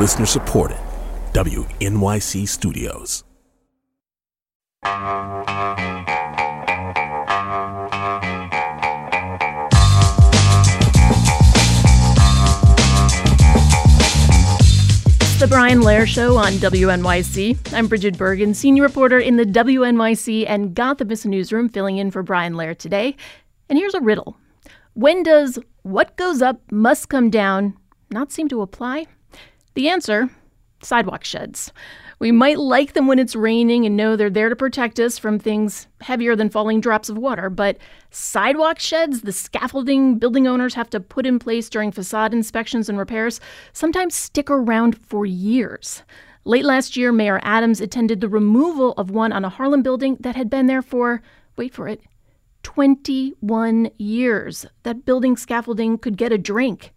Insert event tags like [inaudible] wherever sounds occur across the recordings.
Listener supported. WNYC Studios. The Brian Lehrer Show on WNYC. I'm Brigid Bergin, senior reporter in the WNYC and Gotham newsroom, filling in for Brian Lehrer today. And here's a riddle When does what goes up must come down not seem to apply? The answer sidewalk sheds. We might like them when it's raining and know they're there to protect us from things heavier than falling drops of water, but sidewalk sheds, the scaffolding building owners have to put in place during facade inspections and repairs, sometimes stick around for years. Late last year, Mayor Adams attended the removal of one on a Harlem building that had been there for, wait for it, 21 years. That building scaffolding could get a drink.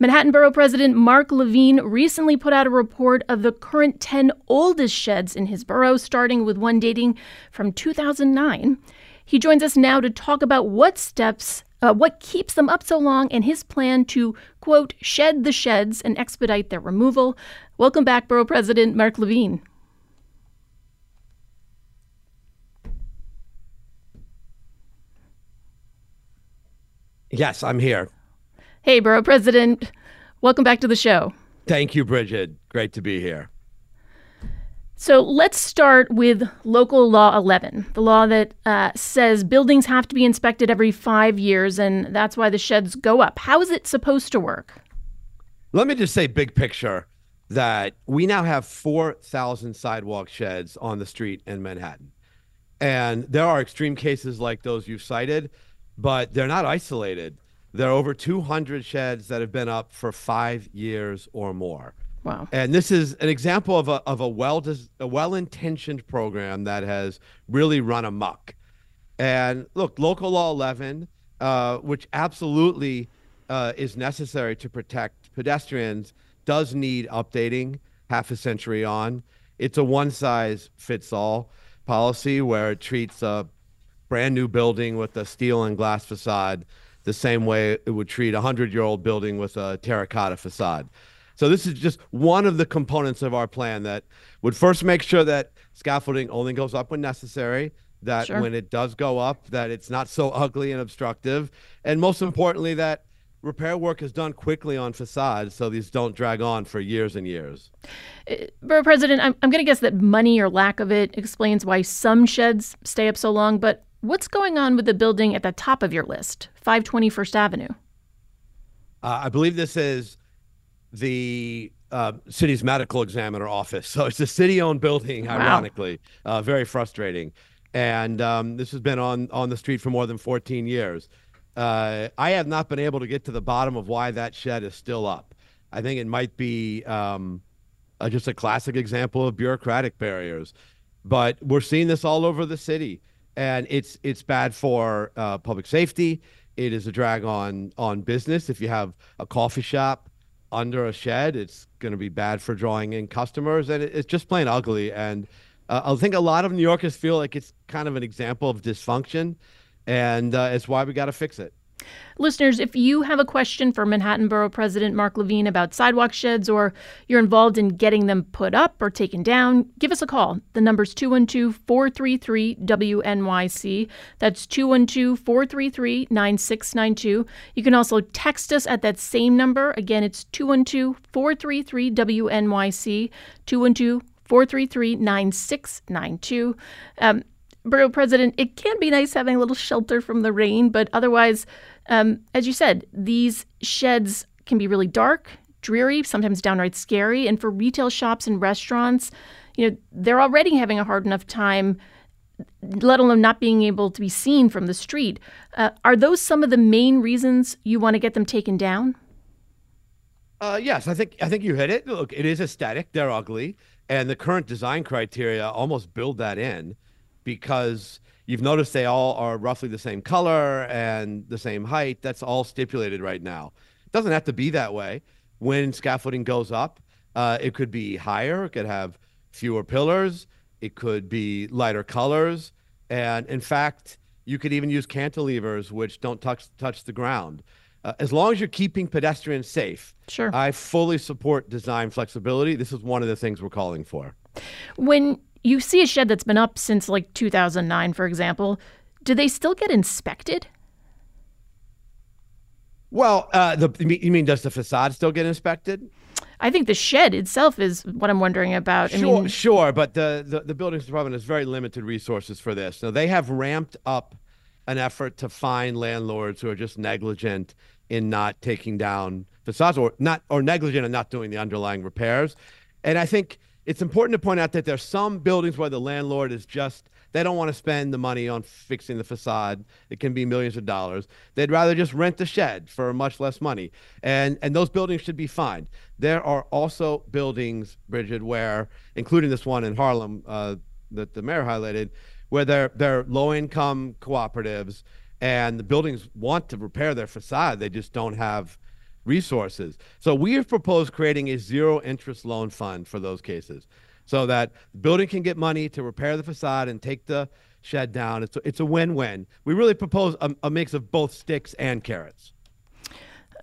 Manhattan Borough President Mark Levine recently put out a report of the current 10 oldest sheds in his borough, starting with one dating from 2009. He joins us now to talk about what steps, uh, what keeps them up so long, and his plan to, quote, shed the sheds and expedite their removal. Welcome back, Borough President Mark Levine. Yes, I'm here. Hey, Borough President. Welcome back to the show. Thank you, Brigid. Great to be here. So let's start with Local Law 11, the law that uh, says buildings have to be inspected every five years, and that's why the sheds go up. How is it supposed to work? Let me just say, big picture, that we now have 4,000 sidewalk sheds on the street in Manhattan. And there are extreme cases like those you've cited, but they're not isolated. There are over 200 sheds that have been up for five years or more. Wow. And this is an example of a, of a well a well intentioned program that has really run amok. And look, local law 11, uh, which absolutely uh, is necessary to protect pedestrians, does need updating half a century on. It's a one size fits all policy where it treats a brand new building with a steel and glass facade the same way it would treat a 100 year old building with a terracotta facade. So, this is just one of the components of our plan that would first make sure that scaffolding only goes up when necessary, that sure. when it does go up, that it's not so ugly and obstructive, and most importantly, that repair work is done quickly on facades so these don't drag on for years and years. Uh, Borough President, I'm, I'm going to guess that money or lack of it explains why some sheds stay up so long, but What's going on with the building at the top of your list, 521st Avenue? Uh, I believe this is the uh, city's medical examiner office. [laughs] So it's a city owned building, wow. ironically. Uh, very frustrating. And um, this has been on, on the street for more than 14 years. Uh, I have not been able to get to the bottom of why that shed is still up. I think it might be um, just a classic example of bureaucratic barriers. But we're seeing this all over the city and it's it's bad for uh, public safety. It is a drag on on business. If you have a coffee shop under a shed, it's going to be bad for drawing in customers, and it, it's just plain ugly. And uh, I think a lot of New Yorkers feel like it's kind of an example of dysfunction, and uh, it's why we got to fix it. Listeners, if you have a question for Manhattan Borough President Mark Levine about sidewalk sheds or you're involved in getting them put up or taken down, give us a call. The number's 212 433 WNYC. That's 212 433 9692. You can also text us at that same number. Again, it's 212 433 WNYC, 212 433 9692. Um, Borough President, it can be nice having a little shelter from the rain, but otherwise, um, as you said, these sheds can be really dark, dreary, sometimes downright scary. And for retail shops and restaurants, you know, they're already having a hard enough time, let alone not being able to be seen from the street. Uh, are those some of the main reasons you want to get them taken down? Uh, yes, I think I think you hit it. Look, it is aesthetic; they're ugly, and the current design criteria almost build that in because you've noticed they all are roughly the same color and the same height. That's all stipulated right now. It doesn't have to be that way. When scaffolding goes up, uh, it could be higher, it could have fewer pillars, it could be lighter colors. And in fact, you could even use cantilevers, which don't touch, touch the ground. uh, as long as you're keeping pedestrians safe, sure. I fully support design flexibility. This is one of the things we're calling for. When you see a shed that's been up since like 2009, for example, do they still get inspected? Well, uh, the, you mean does the facade still get inspected? I think the shed itself is what I'm wondering about. Sure, I mean, sure, but the, the the buildings department has very limited resources for this. Now they have ramped up an effort to find landlords who are just negligent in not taking down facades or not or negligent in not doing the underlying repairs. And I think it's important to point out that there's some buildings where the landlord is just they don't want to spend the money on fixing the facade. It can be millions of dollars. They'd rather just rent the shed for much less money. And and those buildings should be fine. There are also buildings, Brigid, where, including this one in Harlem uh, that the mayor highlighted, where they're they're low income cooperatives and the buildings want to repair their facade. They just don't have resources. So we have proposed creating a zero interest loan fund for those cases so that the building can get money to repair the facade and take the shed down. It's a, it's a win-win. We really propose a, a mix of both sticks and carrots.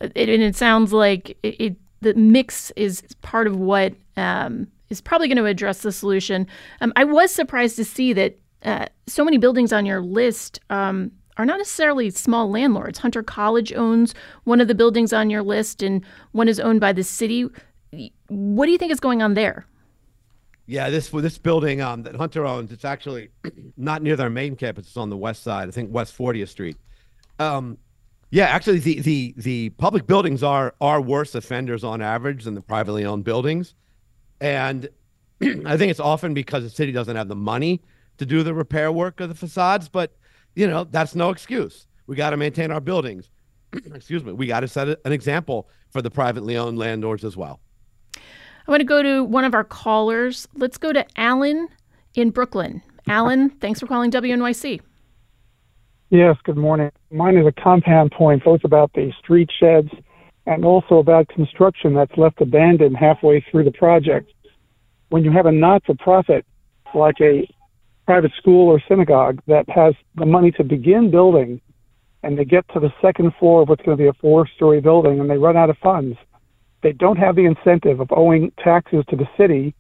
It, and it sounds like it, it, the mix is part of what um, is probably going to address the solution. Um, I was surprised to see that uh, so many buildings on your list um, are not necessarily small landlords. Hunter College owns one of the buildings on your list, and one is owned by the city. What do you think is going on there? Yeah, this this building um, that Hunter owns, it's actually [clears throat] not near their main campus. It's on the west side. I think West 40th Street. Um, yeah, actually, the the the public buildings are are worse offenders on average than the privately owned buildings, and [clears throat] I think it's often because the city doesn't have the money to do the repair work of the facades. But you know, that's no excuse. We got to maintain our buildings. [clears throat] Excuse me. We got to set an example for the privately owned landlords as well. I want to go to one of our callers. Let's go to Alan in Brooklyn. Alan, thanks for calling WNYC. Yes, good morning. Mine is a compound point, both about the street sheds and also about construction that's left abandoned halfway through the project. When you have a not for profit, like a private school or synagogue, that has the money to begin building, and they get to the second floor of what's going to be a four story building and they run out of funds they don't have the incentive of owing taxes to the city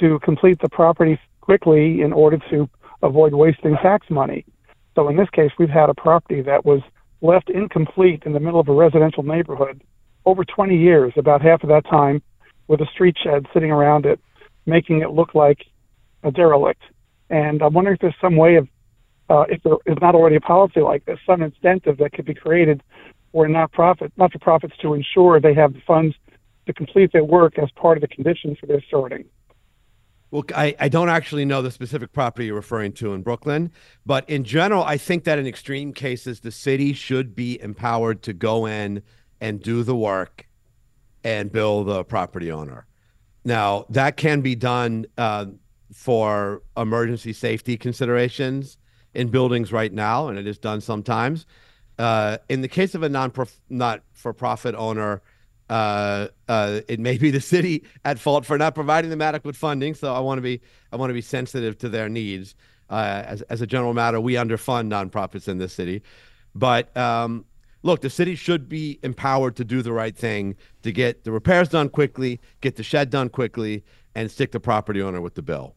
to complete the property quickly in order to avoid wasting tax money. So in this case, we've had a property that was left incomplete in the middle of a residential neighborhood over 20 years, about half of that time, with a street shed sitting around it, making it look like a derelict. And I'm wondering if there's some way of, uh, if there is not already a policy like this, some incentive that could be created for not-profit, not-for-profits to ensure they have the funds to complete their work as part of the conditions for their sorting. Well, I, I don't actually know the specific property you're referring to in Brooklyn, but in general, I think that in extreme cases, the city should be empowered to go in and do the work and bill the property owner. Now, that can be done uh, for emergency safety considerations in buildings right now, and it is done sometimes. Uh, in the case of a non not for profit owner, uh, uh, it may be the city at fault for not providing them adequate funding. So I want to be I want to be sensitive to their needs. Uh, as as a general matter, we underfund nonprofits in this city, but um, look, the city should be empowered to do the right thing to get the repairs done quickly, get the shed done quickly, and stick the property owner with the bill.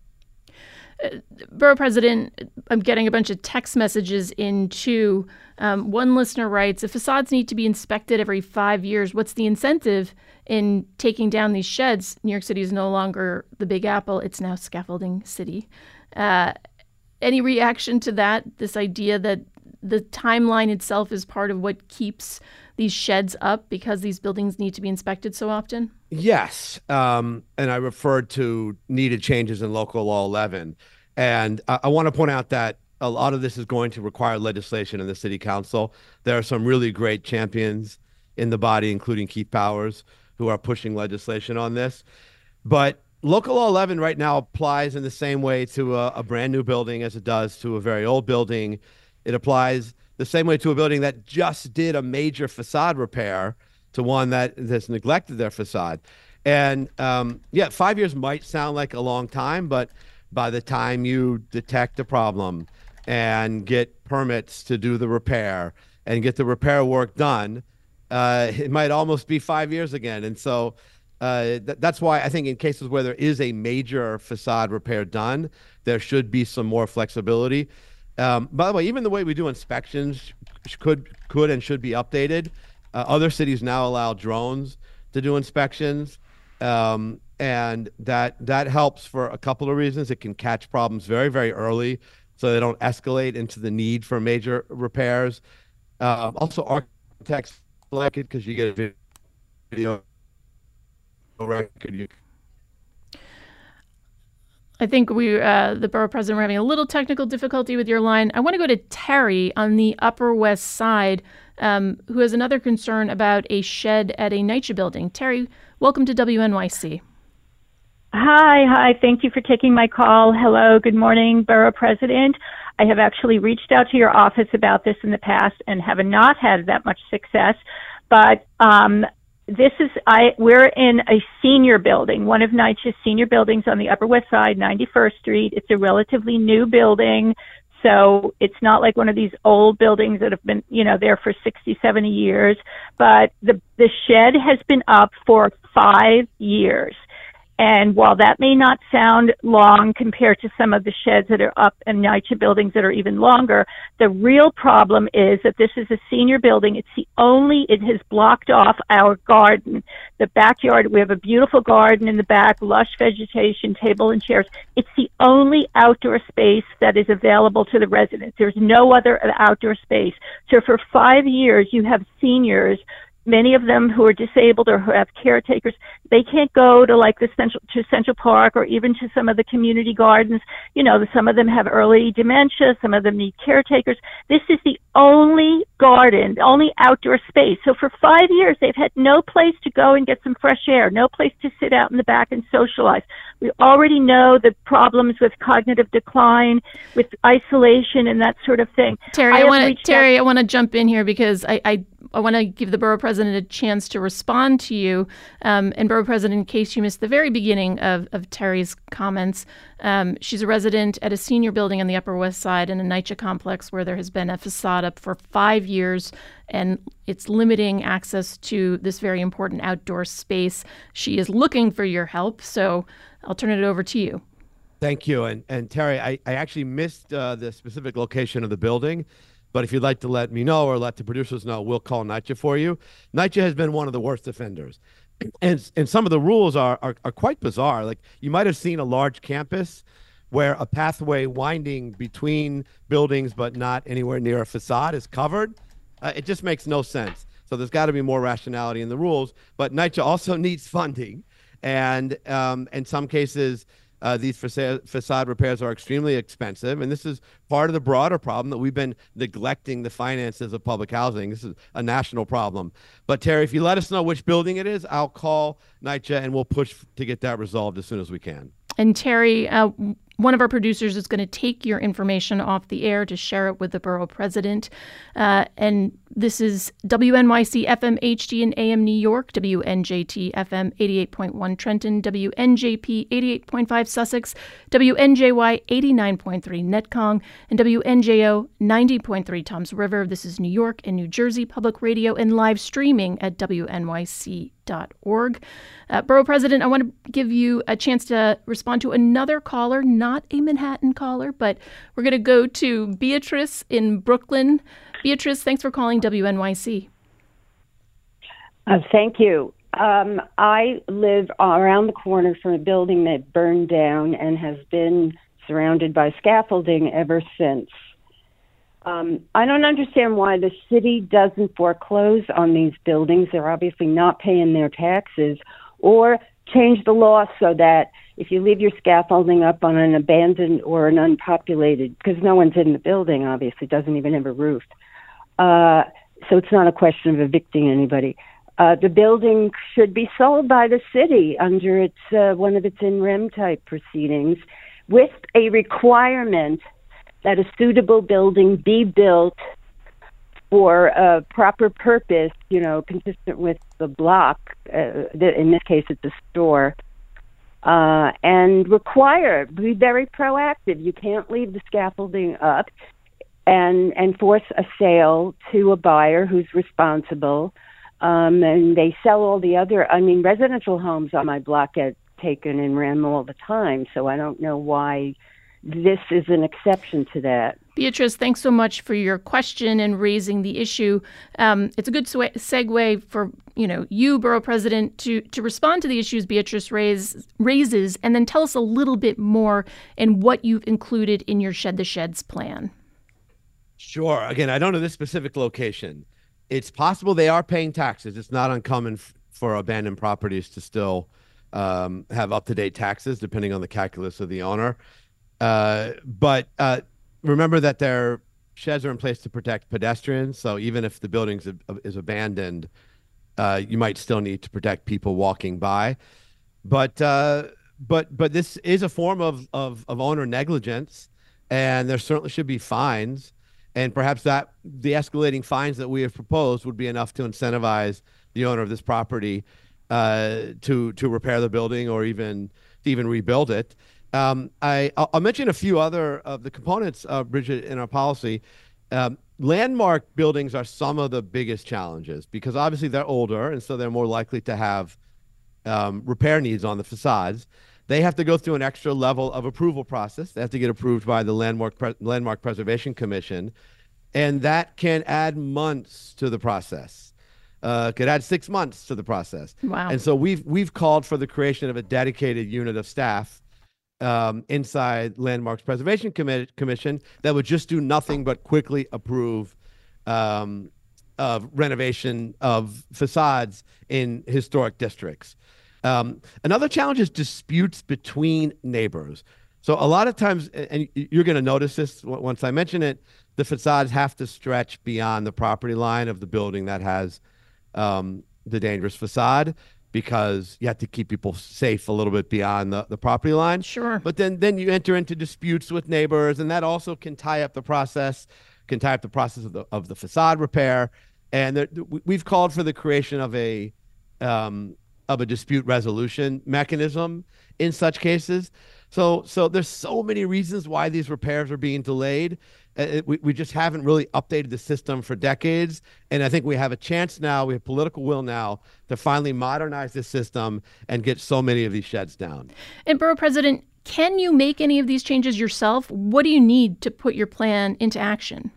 Borough President, I'm getting a bunch of text messages into. Um, one listener writes If facades need to be inspected every five years, what's the incentive in taking down these sheds? New York City is no longer the Big Apple, it's now Scaffolding City. Uh, any reaction to that? This idea that the timeline itself is part of what keeps these sheds up because these buildings need to be inspected so often? Yes. Um, and I referred to needed changes in local law 11. And I, I want to point out that a lot of this is going to require legislation in the city council. There are some really great champions in the body, including Keith Powers, who are pushing legislation on this. But local law 11 right now applies in the same way to a, a brand new building as it does to a very old building. It applies the same way to a building that just did a major facade repair to one that has neglected their facade. And um, yeah, five years might sound like a long time, but by the time you detect a problem and get permits to do the repair and get the repair work done, uh, it might almost be five years again. And so uh, th- that's why I think in cases where there is a major facade repair done, there should be some more flexibility. Um, by the way, even the way we do inspections could could and should be updated. Uh, other cities now allow drones to do inspections, um, and that that helps for a couple of reasons. It can catch problems very very early, so they don't escalate into the need for major repairs. Uh, also, architects like it because you get a video record. You I think we, uh, the borough president, we're having a little technical difficulty with your line. I want to go to Terry on the Upper West Side, um, who has another concern about a shed at a NYCHA building. Terry, welcome to WNYC. Hi, hi. Thank you for taking my call. Hello, good morning, Borough President. I have actually reached out to your office about this in the past and have not had that much success. But um, this is I we're in a senior building, one of NYCHA's senior buildings on the Upper West Side, 91st Street. It's a relatively new building, so it's not like one of these old buildings that have been, you know, there for 60, 70 years. But the the shed has been up for five years. And while that may not sound long compared to some of the sheds that are up in NYCHA buildings that are even longer, the real problem is that this is a senior building. It's the only, it has blocked off our garden. The backyard, we have a beautiful garden in the back, lush vegetation, table and chairs. It's the only outdoor space that is available to the residents. There's no other outdoor space. So for five years, you have seniors many of them who are disabled or who have caretakers, they can't go to like the central to Central Park or even to some of the community gardens. You know, some of them have early dementia, some of them need caretakers. This is the only garden, the only outdoor space. So for five years, they've had no place to go and get some fresh air, no place to sit out in the back and socialize. We already know the problems with cognitive decline, with isolation, and that sort of thing. Terry, I, I want to Terry, I want to jump in here because I, I I want to give the borough president a chance to respond to you. Um, and borough president, in case you missed the very beginning of, of Terry's comments, um, she's a resident at a senior building on the Upper West Side in a NYCHA complex where there has been a facade up for five years and it's limiting access to this very important outdoor space. She is looking for your help, so I'll turn it over to you. Thank you. And, and Terry, I, I actually missed uh, the specific location of the building. But if you'd like to let me know or let the producers know, we'll call NYCHA for you. NYCHA has been one of the worst offenders. [clears throat] And, and some of the rules are, are, are quite bizarre. Like you might have seen a large campus where a pathway winding between buildings but not anywhere near a facade is covered. Uh, it just makes no sense. So there's got to be more rationality in the rules. But NYCHA also [laughs] needs funding. And um, in some cases, uh, these facade, facade repairs are extremely expensive, and this is part of the broader problem that we've been neglecting the finances of public housing. This is a national problem. But Terry, if you let us know which building it is, I'll call NYCHA and we'll push to get that resolved as soon as we can. And Terry, uh, one of our producers is going to take your information off the air to share it with the borough president. Uh, and this is WNYC FM HD in AM New York, WNJT FM 88.1 Trenton, WNJP 88.5 Sussex, WNJY 89.3 Netcong, and WNJO 90.3 Toms River. This is New York and New Jersey Public Radio and live streaming at WNYC.org. Uh, Borough President, I want to give you a chance to respond to another caller, not a Manhattan caller, but we're going to go to Beatrice in Brooklyn. Beatrice, thanks for calling WNYC. Uh, thank you. Um, I live around the corner from a building that burned down and has been surrounded by scaffolding ever since. Um, I don't understand why the city doesn't foreclose on these buildings. They're obviously not paying their taxes, or change the law so that if you leave your scaffolding up on an abandoned or an unpopulated, because no one's in the building, obviously, doesn't even have a roof. Uh, so it's not a question of evicting anybody. Uh, the building should be sold by the city under its uh, one of its in rem type proceedings, with a requirement that a suitable building be built for a proper purpose, you know, consistent with the block. Uh, in this case, it's a store. Uh, and require be very proactive. You can't leave the scaffolding up and and force a sale to a buyer who's responsible. Um, and they sell all the other, I mean, residential homes on my block get taken in rem all the time. So I don't know why this is an exception to that. Beatrice, thanks so much for your question and raising the issue. Um, it's a good sw- segue for you know you, borough president, to to respond to the issues Beatrice raise, raises, and then tell us a little bit more and what you've included in your Shed the Sheds plan. Sure. Again, I don't know this specific location. It's possible they are paying taxes. It's not uncommon f- for abandoned properties to still um, have up to date taxes, depending on the calculus of the owner. Uh, but uh, remember that their sheds are in place to protect pedestrians. So even if the building is, abandoned, uh, you might still need to protect people walking by. But uh, but but this is a form of, of of owner negligence, and there certainly should be fines. And perhaps that the escalating fines that we have proposed would be enough to incentivize the owner of this property uh, to to repair the building or even to even rebuild it. Um, I, will mention a few other of the components, uh, Brigid, in our policy. Um, landmark buildings are some of the biggest challenges because obviously they're older and so they're more likely to have um, repair needs on the facades. They have to go through an extra level of approval process. They have to get approved by the Landmark Pre- Landmark Preservation Commission, and that can add months to the process. Uh, could add six months to the process. Wow! And so we've we've called for the creation of a dedicated unit of staff um, inside Landmarks Preservation Commission that would just do nothing but quickly approve um, of renovation of facades in historic districts. Um, another challenge is disputes between neighbors. So a lot of times, and you're going to notice this once I mention it, the facades have to stretch beyond the property line of the building that has um, the dangerous facade because you have to keep people safe a little bit beyond the, the property line. Sure. But then then you enter into disputes with neighbors, and that also can tie up the process, can tie up the process of the of the facade repair. And there, we've called for the creation of a um, of a dispute resolution mechanism in such cases. So so there's so many reasons why these repairs are being delayed. Uh, it, we, we just haven't really updated the system for decades. And I think we have a chance now, we have political will now to finally modernize this system and get so many of these sheds down. And, Borough President, can you make any of these changes yourself? What do you need to put your plan into action?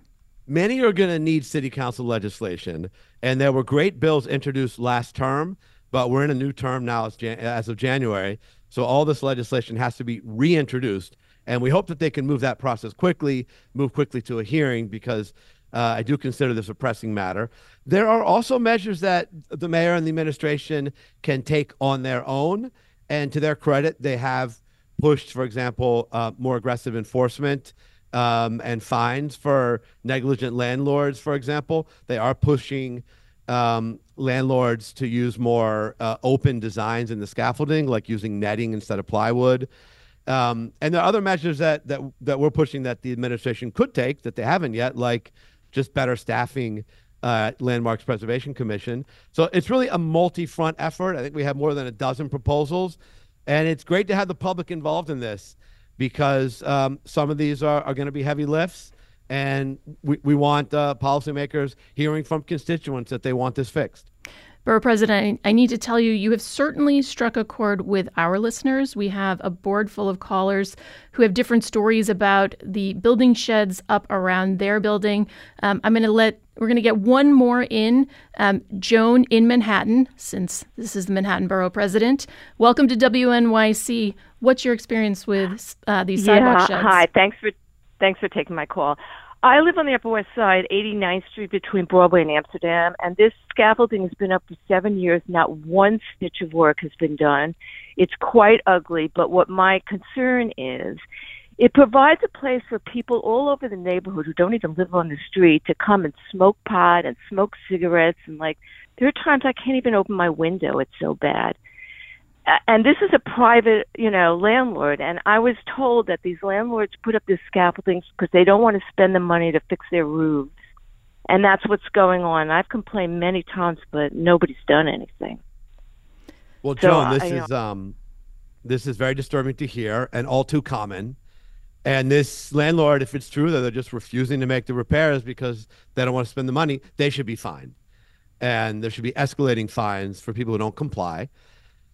Many are going to need city council legislation. And there were great bills introduced last term, but we're in a new term now as, Jan- as of January. So all this legislation has to be reintroduced. And we hope that they can move that process quickly, move quickly to a hearing, because uh, I do consider this a pressing matter. There are also measures that the mayor and the administration can take on their own. And to their credit, they have pushed, for example, uh, more aggressive enforcement um, and fines for negligent landlords, for example. They are pushing um, landlords to use more uh, open designs in the scaffolding, like using netting instead of plywood. Um, and are other measures that, that that we're pushing that the administration could take that they haven't yet, like just better staffing uh, Landmarks Preservation Commission. So it's really a multi-front effort. I think we have more than a dozen proposals, and it's great to have the public involved in this because um, some of these are, are going to be heavy lifts, and we, we want uh, policymakers hearing from constituents that they want this fixed. Borough President, I, need to tell you, you have certainly struck a chord with our listeners. We have a board full of callers who have different stories about the building sheds up around their building. Um, I'm going to let, we're going to get one more in. Um, Joan in Manhattan, since this is the Manhattan Borough President. Welcome to WNYC. What's your experience with uh, these sidewalk yeah, sheds? Hi, thanks for, thanks for taking my call. I live on the Upper West Side, 89th Street between Broadway and Amsterdam, and this scaffolding has been up for seven years. Not one stitch of work has been done. It's quite ugly, but what my concern is, it provides a place for people all over the neighborhood who don't even live on the street to come and smoke pot and smoke cigarettes and like there are times I can't even open my window. It's so bad and this is a private, you know, landlord. And I was told that these landlords put up this scaffolding because they don't want to spend the money to fix their roofs, and that's what's going on. I've complained many times, but nobody's done anything. Well, Joan, so, this I, is um, this is very disturbing to hear, and all too common. And this landlord, if it's true that they're just refusing to make the repairs because they don't want to spend the money, they should be fined. and there should be escalating fines for people who don't comply.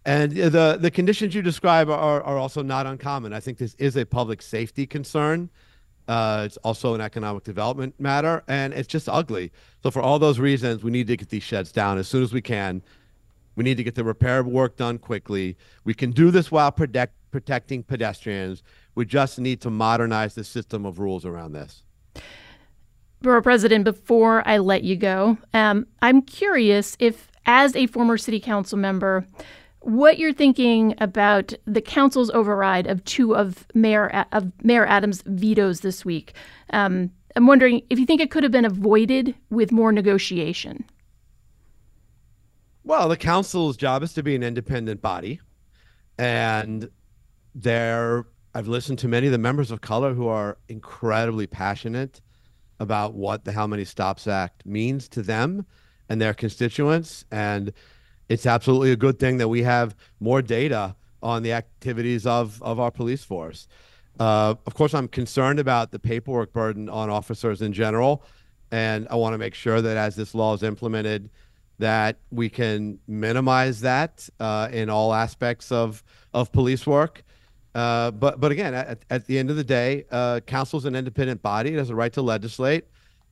And the the conditions you describe are, are also not uncommon. I think this is a public safety concern. Uh, it's also an economic development matter, and it's just ugly. So for all those reasons, we need to get these sheds down as soon as we can. We need to get the repair work done quickly. We can do this while protect, protecting pedestrians. We just need to modernize the system of rules around this. Borough President, before I let you go, um, I'm curious if, as a former city council member, what you're thinking about the council's override of two of Mayor of Mayor Adams' vetoes this week. Um, I'm wondering if you think it could have been avoided with more negotiation. Well, the council's job is to be an independent body, and there I've listened to many of the members of color who are incredibly passionate about what the How Many Stops Act means to them and their constituents, and it's absolutely a good thing that we have more data on the activities of of our police force. Uh, of course, I'm concerned about the paperwork burden on officers in general, and I want to make sure that as this law is implemented, that we can minimize that uh, in all aspects of of police work. Uh, but but again, at, at, the end of the day, uh, council is an independent body. It has a right to legislate.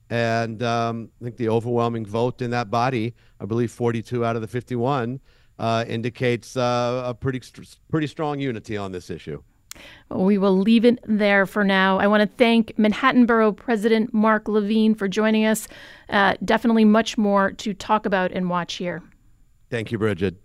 And um, I think the overwhelming vote in that body, I believe 42 out of the 51, uh, indicates uh, a pretty pretty strong unity on this issue. We will leave it there for now. I want to thank Manhattan Borough President Mark Levine for joining us. Uh, definitely much more to talk about and watch here. Thank you, Brigid.